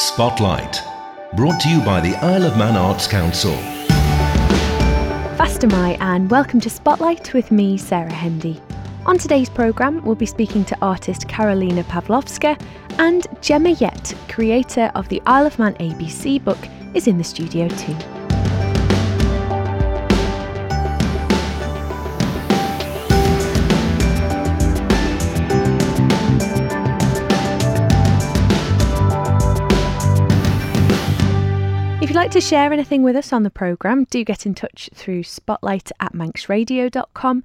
Spotlight, brought to you by the Isle of Man Arts Council. Fastyr mie and welcome to Spotlight with me, Sarah Hendy. On today's programme, we'll be speaking to artist Karolina Pawlowska and Gemma Yett, creator of the Isle of Man ABC book, is in the studio too. Like to share anything with us on the programme, do get in touch through spotlight at manxradio.com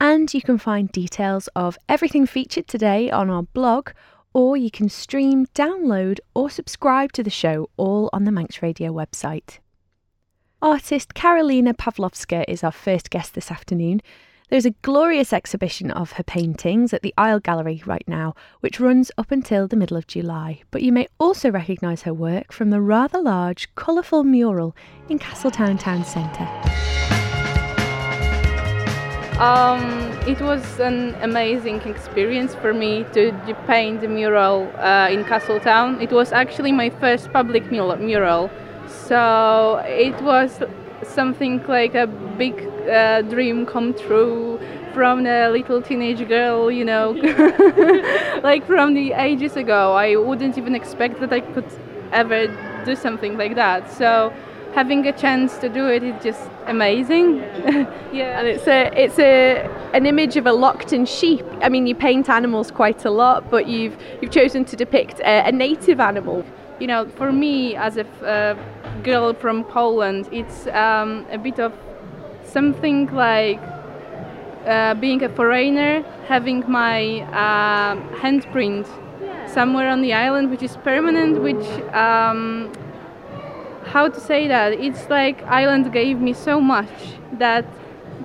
and you can find details of everything featured today on our blog, or you can stream, download, or subscribe to the show all on the Manx Radio website. Artist Karolina Pawlowska is our first guest this afternoon. There's a glorious exhibition of her paintings at the Isle Gallery right now, which runs up until the middle of July. But you may also recognise her work from the rather large, colourful mural in Castletown Town Centre. Um, it was an amazing experience for me to, paint the mural uh, in Castletown. It was actually my first public mural, so it was something like a big uh, dream come true from a little teenage girl, you know, like from the ages ago. I wouldn't even expect that I could ever do something like that. So having a chance to do it is just amazing. yeah, and it's a it's a an image of a Loaghtan sheep. I mean, you paint animals quite a lot, but you've you've chosen to depict a, a native animal. You know, for me as a uh, girl from Poland, it's um, a bit of something like uh, being a foreigner, having my uh, handprint yeah. somewhere on the island, which is permanent, which um, how to say that it's like Ireland gave me so much that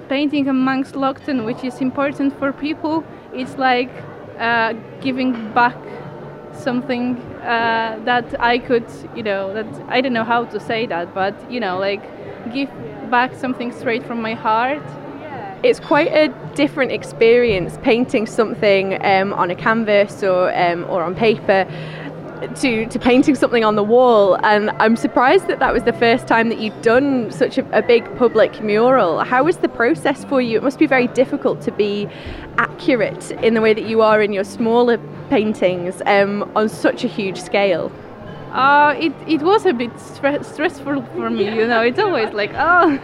painting a Manx Loaghtan, which is important for people, it's like uh, giving back something uh, that I could, you know, that I don't know how to say that, but you know, like give back something straight from my heart. It's quite a different experience painting something um, on a canvas or um, or on paper to, to painting something on the wall. And I'm surprised that that was the first time that you'd done such a, a big public mural. How was the process for you? It must be very difficult to be accurate in the way that you are in your smaller paintings um, on such a huge scale. Uh, it, it was a bit stre- stressful for me, you know. It's always like, oh,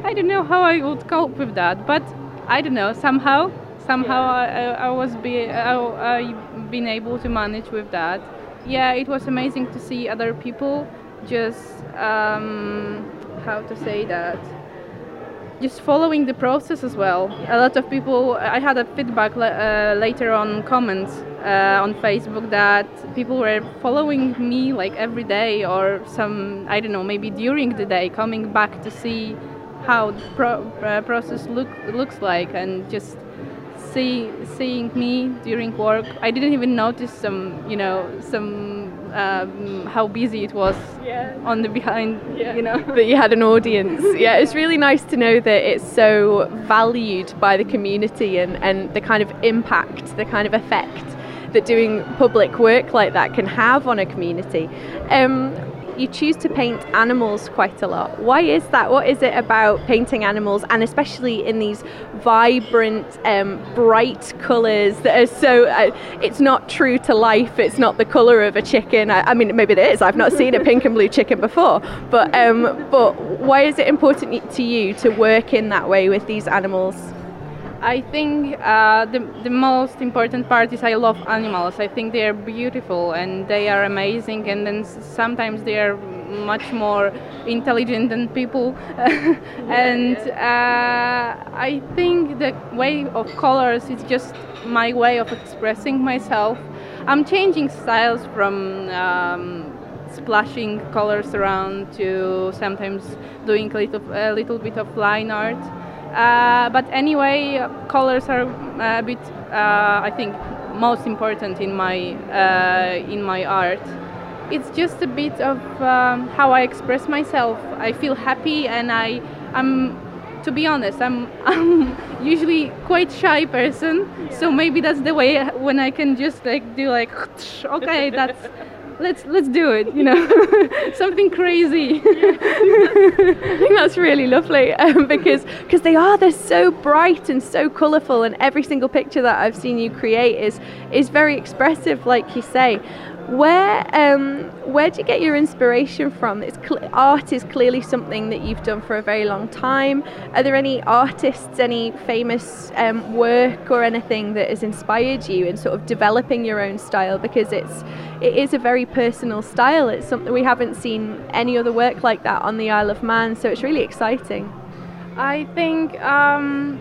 I don't know how I would cope with that, but I don't know. Somehow, somehow I, I was be I, I been able to manage with that yeah, it was amazing to see other people just um, how to say that just following the process as well. A lot of people, I had a feedback uh, later on comments uh, on Facebook that people were following me like every day or some, I don't know, maybe during the day, coming back to see how the pro- uh, process look, looks like and just see seeing me during work. I didn't even notice some, you know, some um, how busy it was yeah. on the behind, yeah. you know. That you had an audience. yeah, it's really nice to know that it's so valued by the community and, and the kind of impact, the kind of effect that doing public work like that can have on a community. Um, you choose to paint animals quite a lot. Why is that? What is it about painting animals, and especially in these vibrant, um, bright colours that are so? Uh, it's not true to life. It's not the colour of a chicken. I, I, mean, maybe it is. I've not seen a pink and blue chicken before, but um, but why is it important to you to work in that way with these animals? I think uh, the, the most important part is I love animals. I think they are beautiful and they are amazing, and then sometimes they are much more intelligent than people. and uh, I think the way of colors is just my way of expressing myself. I'm changing styles from um, splashing colors around to sometimes doing a little, a little bit of line art. Uh, but anyway, colors are a bit, uh, I think, most important in my uh, in my art. It's just a bit of um, how I express myself. I feel happy, and I, I'm, to be honest, I'm, I'm usually quite shy person. So maybe that's the way when I can just like do like, okay, that's let's let's do it. You know, something crazy. I think that's really lovely um, because because they are they're so bright and so colourful, and every single picture that I've seen you create is is very expressive, like you say. Where um, where do you get your inspiration from? Cl- art is clearly something that you've done for a very long time. Are there any artists, any famous um, work or anything that has inspired you in sort of developing your own style? Because it's it is a very personal style. It's something we haven't seen any other work like that on the Isle of Man, so it's really exciting. I think um,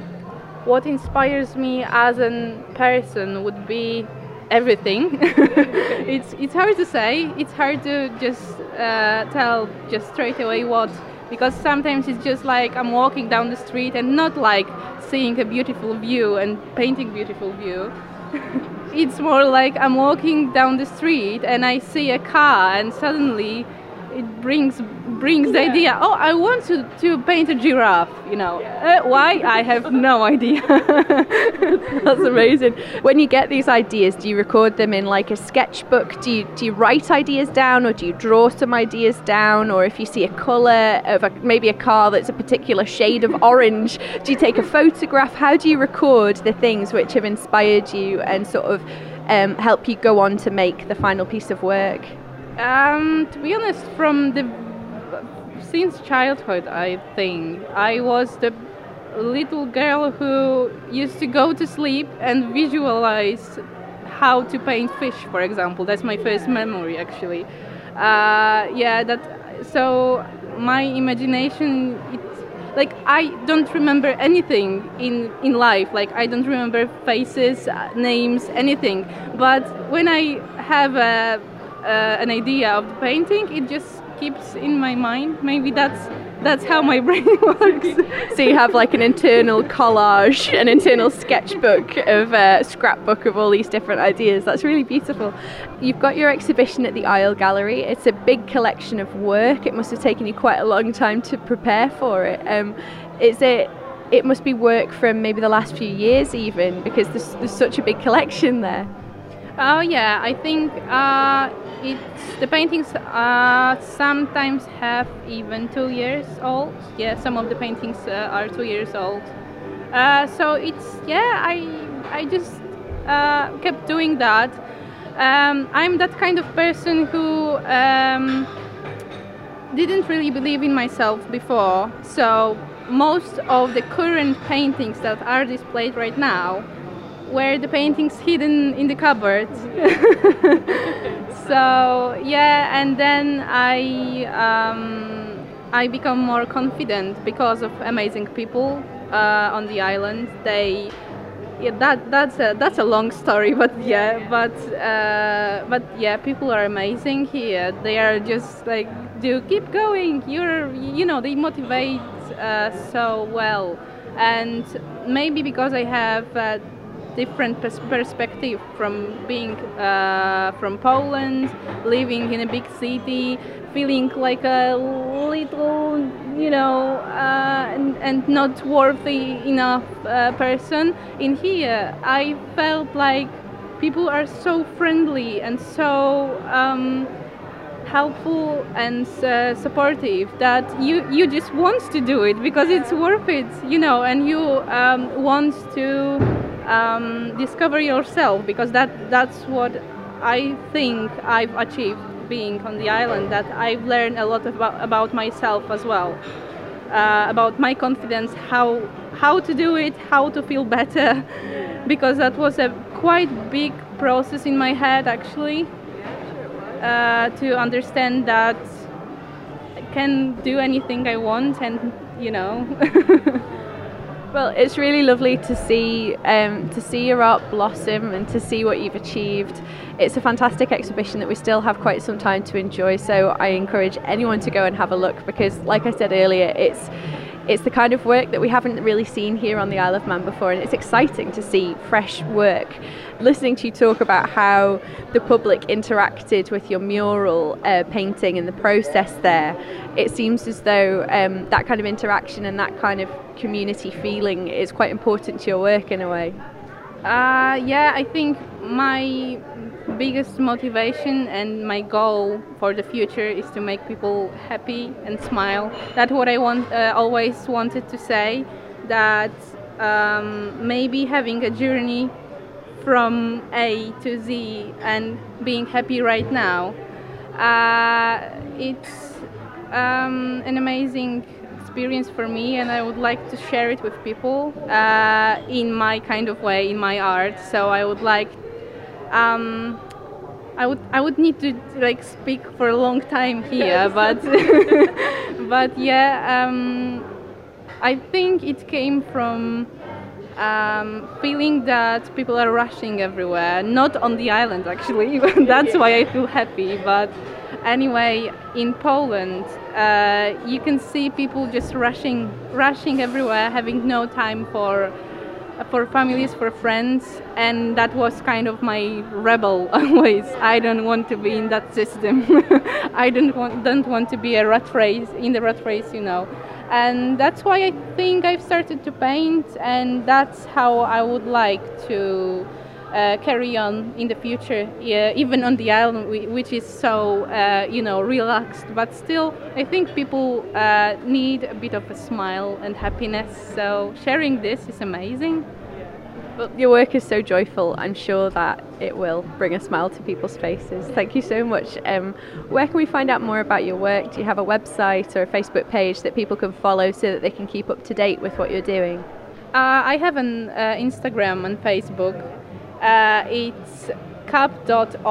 what inspires me as a person would be everything. it's it's hard to say. It's hard to just uh, tell just straight away what because sometimes it's just like I'm walking down the street and not like seeing a beautiful view and painting beautiful view. it's more like I'm walking down the street and I see a car and suddenly it brings brings the idea oh i want to, to paint a giraffe you know. Uh, why? I have no idea. That's amazing. When you get these ideas do you record them in like a sketchbook? Do you do you write ideas down or do you draw some ideas down? Or if you see a color of a, maybe a car that's a particular shade of orange do you take a photograph? How do you record the things which have inspired you and sort of um, help you go on to make the final piece of work um, to be honest, from the since childhood, I think I was the little girl who used to go to sleep and visualize how to paint fish, for example. That's my first memory, actually. Uh, yeah, that. So my imagination, it's like I don't remember anything in in life. Like I don't remember faces, uh, names, anything. But when I have a an idea of the painting, it just keeps in my mind. Maybe that's that's how my brain works. so you have like an internal collage, an internal sketchbook of a uh, scrapbook of all these different ideas. That's really beautiful. You've got your exhibition at the Isle Gallery. It's a big collection of work. It must have taken you quite a long time to prepare for it. Um, is it? It must be work from maybe the last few years, even because there's, there's such a big collection there. Oh yeah, I think uh, it's the paintings uh, sometimes have even two years old. Yeah, some of the paintings uh, are two years old. Uh, so it's yeah, I I just uh, kept doing that. Um, I'm that kind of person who um, didn't really believe in myself before. So most of the current paintings that are displayed right now were the paintings hidden in the cupboard. so yeah, and then I um, I become more confident because of amazing people uh, on the island. They yeah, that that's a that's a long story, but yeah, but uh, but yeah, people are amazing here. They are just like, do keep going. You're you know they motivate uh, so well, and maybe because I have uh, different pers- perspective from being uh, from Poland, living in a big city, feeling like a little, you know, uh, and, and, not worthy enough uh, person. In here, I felt like people are so friendly and so. Um, helpful and uh, supportive that you you just want to do it because it's worth it you know and you um, want to um, discover yourself because that that's what I think I've achieved being on the island. That I've learned a lot about, about myself as well, uh, about my confidence, how how to do it, how to feel better, because that was a quite big process in my head actually uh, to understand that I can do anything I want and you know. Well, it's really lovely to see um, to see your art blossom and to see what you've achieved. It's a fantastic exhibition that we still have quite some time to enjoy. So I encourage anyone to go and have a look because, like I said earlier, it's it's the kind of work that we haven't really seen here on the Isle of Man before, and it's exciting to see fresh work. Listening to you talk about how the public interacted with your mural uh, painting and the process there, it seems as though um, that kind of interaction and that kind of community feeling is quite important to your work in a way. Uh, yeah, I think my biggest motivation and my goal for the future is to make people happy and smile. That's what I want. Uh, always wanted to say that um, maybe having a journey from A to Z and being happy right now. Uh, it's um, an amazing experience for me, and I would like to share it with people uh, in my kind of way, in my art. So I would like. Um, I would I would need to like speak for a long time here, but but yeah, um, I think it came from um, feeling that people are rushing everywhere. Not on the island actually, that's why I feel happy. But anyway, in Poland, uh, you can see people just rushing, rushing everywhere, having no time for for families, for friends, and that was kind of my rebel always. I don't want to be in that system. I don't want don't want to be a rat race in the rat race, you know. And that's why I think I've started to paint, and that's how I would like to uh, carry on in the future, yeah, even on the island, which is so uh, you know relaxed. But still, I think people uh, need a bit of a smile and happiness. So sharing this is amazing. Well, your work is so joyful. I'm sure that it will bring a smile to people's faces. Thank you so much. Um, where can we find out more about your work? Do you have a website or a Facebook page that people can follow so that they can keep up to date with what you're doing? Uh, I have an uh, Instagram and Facebook. Uh, it's cap.of.lina,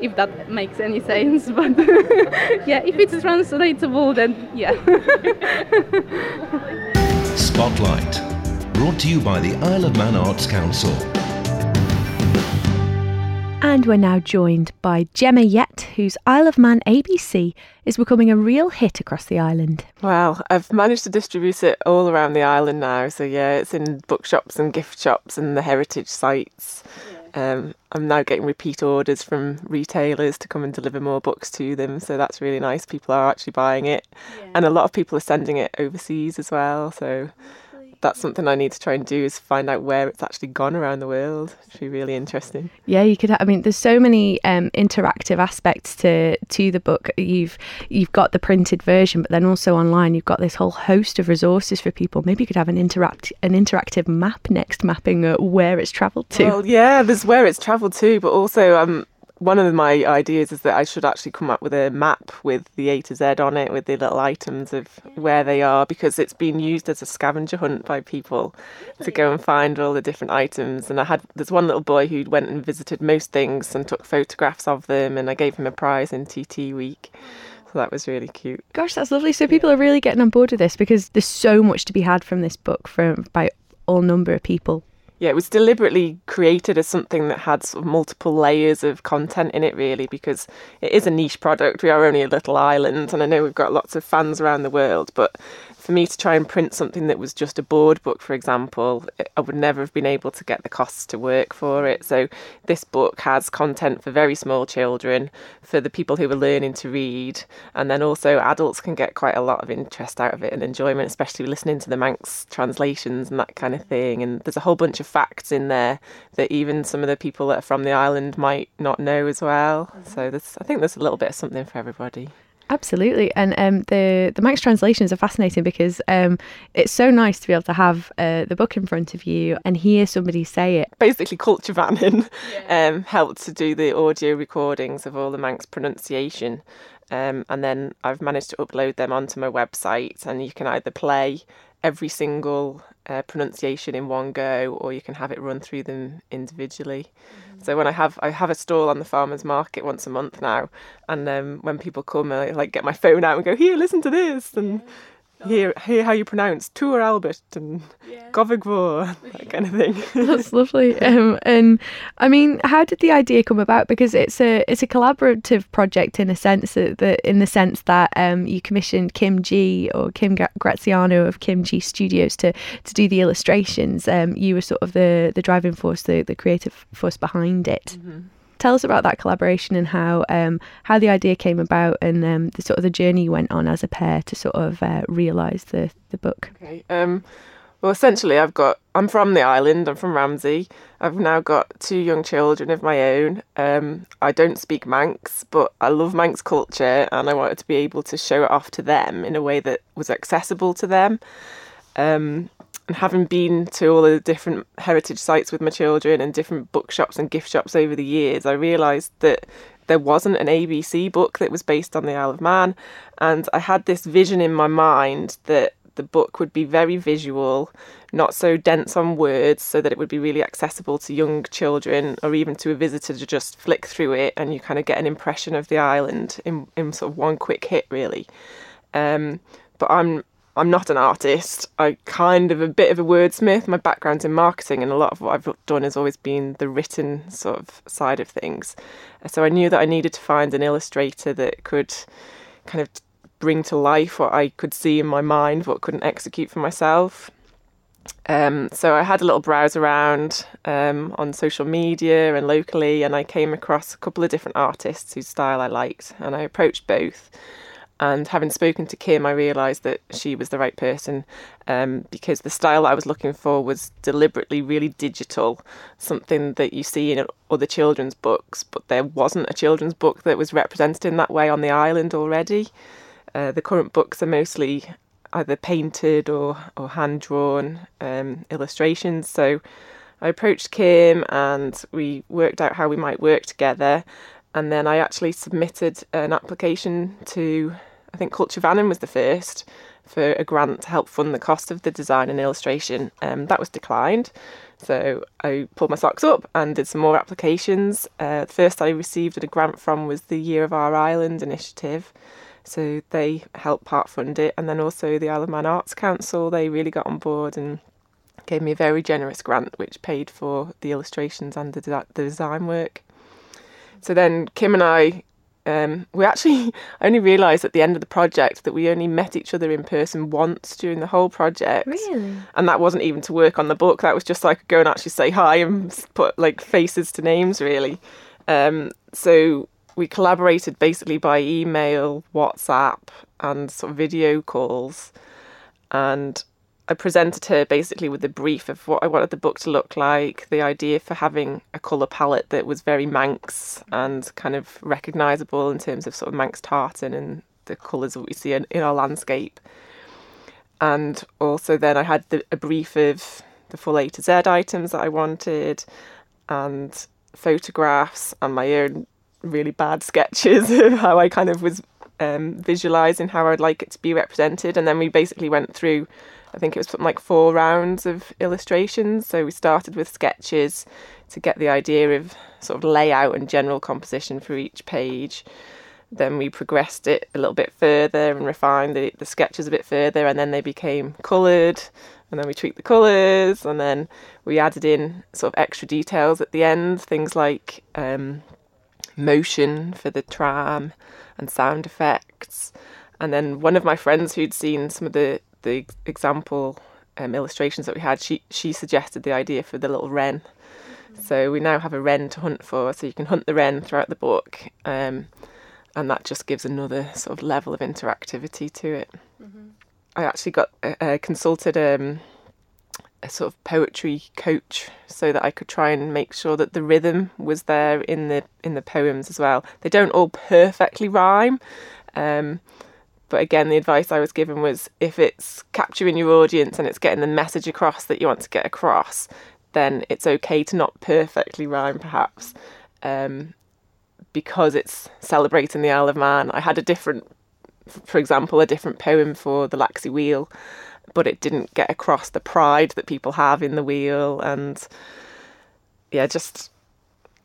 if that makes any sense. But yeah, if it's translatable, then yeah. Spotlight, brought to you by the Isle of Man Arts Council. And we're now joined by Gemma Yett, whose Isle of Man ABC is becoming a real hit across the island. Well, I've managed to distribute it all around the island now. So, yeah, it's in bookshops and gift shops and the heritage sites. Um, I'm now getting repeat orders from retailers to come and deliver more books to them. So, that's really nice. People are actually buying it. Yeah. And a lot of people are sending it overseas as well. So, that's something I need to try and do is find out where it's actually gone around the world. It'd be really interesting. Yeah, you could. I mean, there's so many um, interactive aspects to to the book. You've you've got the printed version, but then also online you've got this whole host of resources for people. Maybe you could have an interact an interactive map next, mapping uh, where it's travelled to. Well, yeah, there's where it's travelled to, but also um, one of my ideas is that I should actually come up with a map with the A to Z on it, with the little items of where they are, because it's been used as a scavenger hunt by people to go and find all the different items. And I had there's one little boy who went and visited most things and took photographs of them, and I gave him a prize in TT week. So that was really cute. Gosh, that's lovely. So people are really getting on board with this because there's so much to be had from this book from by all number of people yeah, it was deliberately created as something that had sort of multiple layers of content in it, really, because it is a niche product. We are only a little island, and I know we've got lots of fans around the world, but for me to try and print something that was just a board book, for example, I would never have been able to get the costs to work for it. So this book has content for very small children, for the people who are learning to read, and then also adults can get quite a lot of interest out of it and enjoyment, especially listening to the Manx translations and that kind of thing. And there's a whole bunch of facts in there that even some of the people that are from the island might not know as well. So I think there's a little bit of something for everybody. Absolutely, and um, the the Manx translations are fascinating because um, it's so nice to be able to have uh, the book in front of you and hear somebody say it. Basically, Culture Vannin yeah. um, helped to do the audio recordings of all the Manx pronunciation, um, and then I've managed to upload them onto my website, and you can either play every single uh, pronunciation in one go, or you can have it run through them individually. Mm-hmm. So when I have I have a stall on the farmers market once a month now, and um, when people come, I like get my phone out and go, "Here, listen to this," and yeah hear hear how you pronounce Tour Albert and yeah. that kind of thing. That's lovely. Um, and I mean, how did the idea come about? Because it's a it's a collaborative project in a sense that, that in the sense that um, you commissioned Kim G or Kim Graziano of Kim G Studios to to do the illustrations. Um, you were sort of the the driving force, the the creative force behind it. Mm-hmm tell us about that collaboration and how um, how the idea came about and um, the sort of the journey you went on as a pair to sort of uh, realise the the book. Okay. Um, well, essentially, I've got I'm from the island. I'm from Ramsey. I've now got two young children of my own. Um, I don't speak Manx, but I love Manx culture, and I wanted to be able to show it off to them in a way that was accessible to them. Um, and having been to all the different heritage sites with my children and different bookshops and gift shops over the years, I realised that there wasn't an ABC book that was based on the Isle of Man. And I had this vision in my mind that the book would be very visual, not so dense on words, so that it would be really accessible to young children or even to a visitor to just flick through it and you kind of get an impression of the island in, in sort of one quick hit, really. Um, but I'm I'm not an artist. I kind of a bit of a wordsmith. My background's in marketing, and a lot of what I've done has always been the written sort of side of things. So I knew that I needed to find an illustrator that could kind of bring to life what I could see in my mind, what couldn't execute for myself. Um, so I had a little browse around um, on social media and locally, and I came across a couple of different artists whose style I liked, and I approached both. And having spoken to Kim, I realised that she was the right person um, because the style I was looking for was deliberately really digital, something that you see in other children's books, but there wasn't a children's book that was represented in that way on the island already. Uh, the current books are mostly either painted or, or hand drawn um, illustrations. So I approached Kim and we worked out how we might work together. And then I actually submitted an application to I think Culture Vannin was the first for a grant to help fund the cost of the design and illustration. Um, that was declined. So I pulled my socks up and did some more applications. Uh, the first I received a grant from was the Year of Our Island initiative. So they helped part fund it. And then also the Isle of Man Arts Council, they really got on board and gave me a very generous grant which paid for the illustrations and the, de- the design work. So then Kim and I um, we actually only realised at the end of the project that we only met each other in person once during the whole project. Really? And that wasn't even to work on the book. That was just so I could go and actually say hi and put like faces to names, really. Um, so we collaborated basically by email, WhatsApp, and sort of video calls. And I presented her basically with a brief of what I wanted the book to look like, the idea for having a colour palette that was very Manx and kind of recognisable in terms of sort of Manx tartan and the colours that we see in, in our landscape. And also then I had the, a brief of the full A to Z items that I wanted and photographs and my own really bad sketches of how I kind of was um, visualising how I'd like it to be represented. And then we basically went through I think it was something like four rounds of illustrations. So we started with sketches to get the idea of sort of layout and general composition for each page. Then we progressed it a little bit further and refined the, the sketches a bit further, and then they became coloured. And then we tweaked the colours, and then we added in sort of extra details at the end, things like um, motion for the tram and sound effects. And then one of my friends who'd seen some of the the example um, illustrations that we had, she she suggested the idea for the little wren. Mm-hmm. So we now have a wren to hunt for, so you can hunt the wren throughout the book, um, and that just gives another sort of level of interactivity to it. Mm-hmm. I actually got uh, uh, consulted um, a sort of poetry coach so that I could try and make sure that the rhythm was there in the in the poems as well. They don't all perfectly rhyme. Um, but again, the advice I was given was if it's capturing your audience and it's getting the message across that you want to get across, then it's okay to not perfectly rhyme, perhaps, um, because it's celebrating the Isle of Man. I had a different, for example, a different poem for the Laxey Wheel, but it didn't get across the pride that people have in the wheel, and yeah, just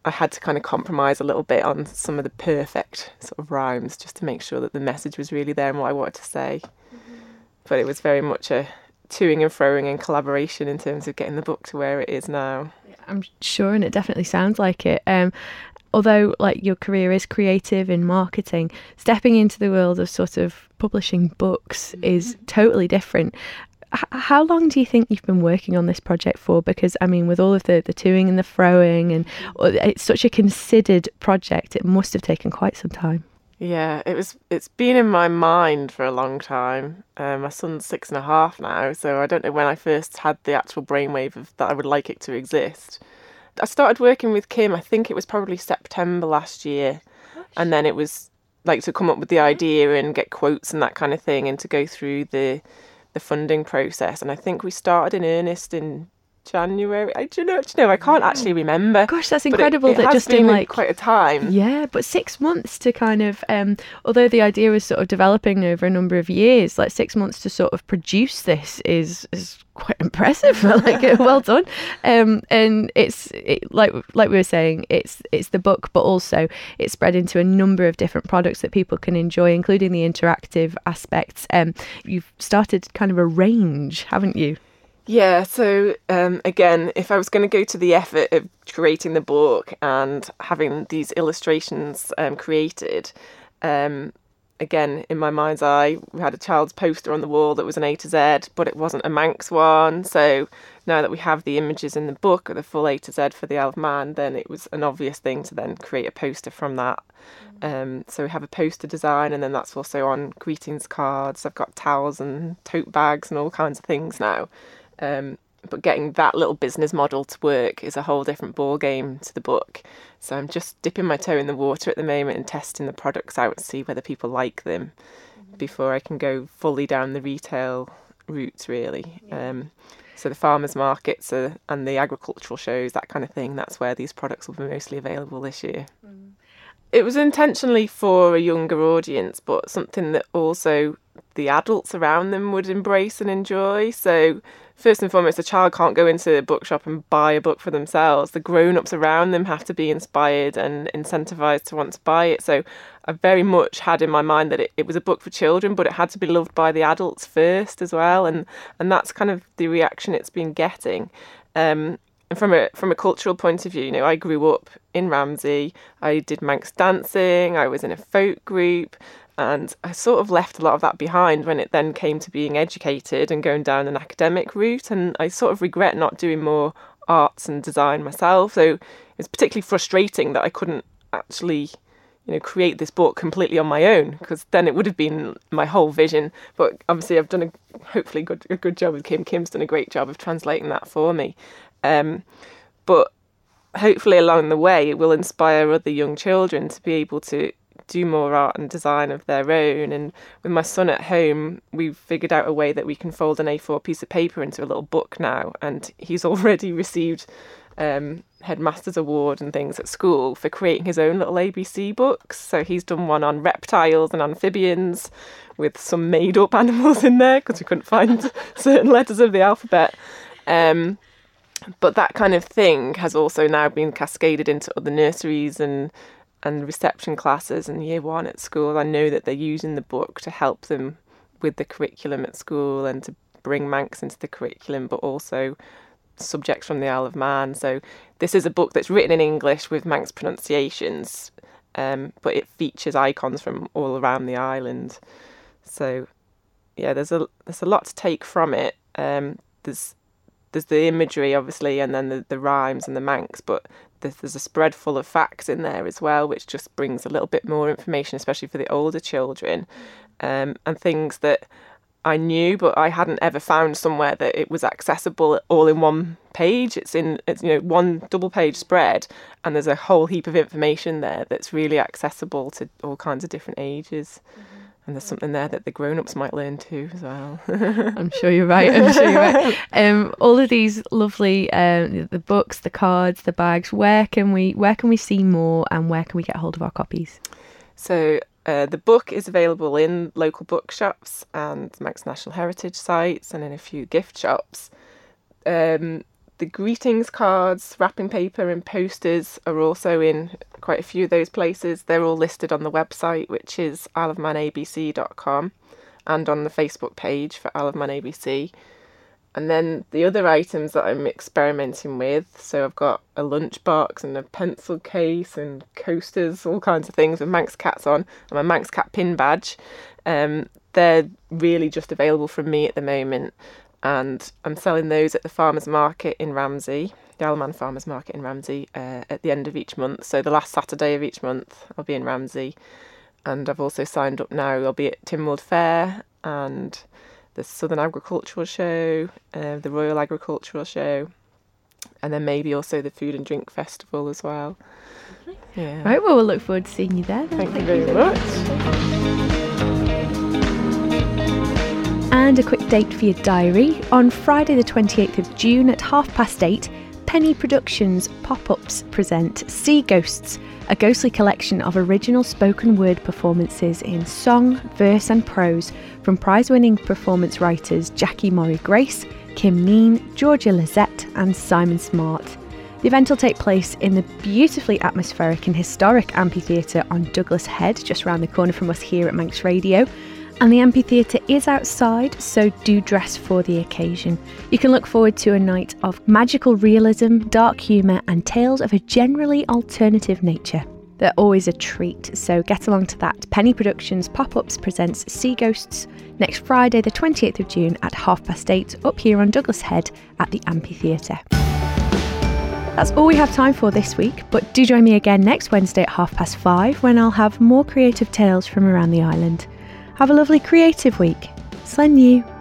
I had to kind of compromise a little bit on some of the perfect sort of rhymes just to make sure that the message was really there and what I wanted to say. Mm-hmm. But it was very much a toing and froing and collaboration in terms of getting the book to where it is now. I'm sure, and it definitely sounds like it. Um, although, like your career is creative in marketing, stepping into the world of sort of publishing books is mm-hmm. totally different how long do you think you've been working on this project for? Because I mean, with all of the the toing and the froing, and it's such a considered project, it must have taken quite some time. Yeah, it was. It's been in my mind for a long time. Uh, my son's six and a half now, so I don't know when I first had the actual brainwave of that I would like it to exist. I started working with Kim. I think it was probably September last year, and then it was like to come up with the idea and get quotes and that kind of thing, and to go through the the funding process. And I think we started in earnest in January. I do you know. Do you know? I can't actually remember. Gosh, that's but it- incredible it that just been in like quite a time. Yeah, but six months to kind of, um, although the idea was sort of developing over a number of years, like six months to sort of produce this is is quite impressive. like, uh, well done. Um, and it's it, like like we were saying, it's it's the book, but also it's spread into a number of different products that people can enjoy, including the interactive aspects. Um, you've started kind of a range, haven't you? Yeah, so um, again, if I was going to go to the effort of creating the book and having these illustrations um, created, um, again, in my mind's eye, we had a child's poster on the wall that was an A to Z, but it wasn't a Manx one. So now that we have the images in the book of the full A to Z for the Isle of Man, then it was an obvious thing to then create a poster from that. Um, so we have a poster design, and then that's also on greetings cards. I've got towels and tote bags and all kinds of things now. Um, but getting that little business model to work is a whole different ball game to the book. So I'm just dipping my toe in the water at the moment and testing the products out to see whether people like them before I can go fully down the retail route. Really. Um, so the farmers markets uh, and the agricultural shows, that kind of thing. That's where these products will be mostly available this year. It was intentionally for a younger audience, but something that also the adults around them would embrace and enjoy. So, first and foremost, a child can't go into a bookshop and buy a book for themselves. The grown ups around them have to be inspired and incentivized to want to buy it. So, I very much had in my mind that it, it was a book for children, but it had to be loved by the adults first as well. And, and that's kind of the reaction it's been getting. Um, from a from a cultural point of view, you know, I grew up in Ramsey. I did Manx dancing. I was in a folk group, and I sort of left a lot of that behind when it then came to being educated and going down an academic route. And I sort of regret not doing more arts and design myself. So it's particularly frustrating that I couldn't actually you know create this book completely on my own because then it would have been my whole vision but obviously I've done a hopefully good a good job with Kim Kim's done a great job of translating that for me um, but hopefully along the way it will inspire other young children to be able to do more art and design of their own and with my son at home we've figured out a way that we can fold an A4 piece of paper into a little book now and he's already received um, headmaster's award and things at school for creating his own little ABC books. So he's done one on reptiles and amphibians with some made up animals in there because we couldn't find certain letters of the alphabet. Um, but that kind of thing has also now been cascaded into other nurseries and and reception classes and year one at school. I know that they're using the book to help them with the curriculum at school and to bring Manx into the curriculum, but also subjects from the Isle of Man. So this is a book that's written in English with Manx pronunciations, um, but it features icons from all around the island. So yeah, there's a there's a lot to take from it. Um, there's there's the imagery obviously, and then the, the rhymes and the Manx, but there's, there's a spread full of facts in there as well, which just brings a little bit more information, especially for the older children, um, and things that I knew, but I hadn't ever found somewhere that it was accessible all in one page. It's in it's you know one double page spread, and there's a whole heap of information there that's really accessible to all kinds of different ages. And there's something there that the grown-ups might learn too as well. I'm sure you're right. I'm sure you're right. Um, all of these lovely um, the books, the cards, the bags. Where can we where can we see more, and where can we get hold of our copies? So uh, the book is available in local bookshops and Manx National Heritage sites and in a few gift shops. Um, the greetings cards, wrapping paper, and posters are also in quite a few of those places. They're all listed on the website, which is isleofmanabc.com, and on the Facebook page for Isle of Man ABC. And then the other items that I'm experimenting with, so I've got a lunchbox and a pencil case and coasters, all kinds of things with Manx cats on, and my Manx cat pin badge. Um, they're really just available from me at the moment, and I'm selling those at the farmers market in Ramsey, the Isle of Man Farmers Market in Ramsey, uh, at the end of each month. So the last Saturday of each month, I'll be in Ramsey, and I've also signed up now. I'll be at Tynwald Fair and the Southern Agricultural Show, uh, the Royal Agricultural Show, and then maybe also the Food and Drink Festival as well. Yeah. Right, well, we'll look forward to seeing you there. Thank, Thank, you very much. And a quick date for your diary. On Friday, the 28th of June at half past eight, Penny Productions Pop Ups present Sea Ghosts, a ghostly collection of original spoken word performances in song, verse, and prose from prize winning performance writers Jackie Murray Grace, Kim Neen, Georgia Lizette, and Simon Smart. The event will take place in the beautifully atmospheric and historic amphitheatre on Douglas Head, just around the corner from us here at Manx Radio. And the amphitheatre is outside, so do dress for the occasion. You can look forward to a night of magical realism, dark humour, and tales of a generally alternative nature. They're always a treat, so get along to that. Penny Productions Pop Ups presents Sea Ghosts next Friday, the 28th of June at half past eight, up here on Douglas Head at the Amphitheatre. That's all we have time for this week, but do join me again next Wednesday at half past five when I'll have more creative tales from around the island. Have a lovely creative week. Slane lhiu.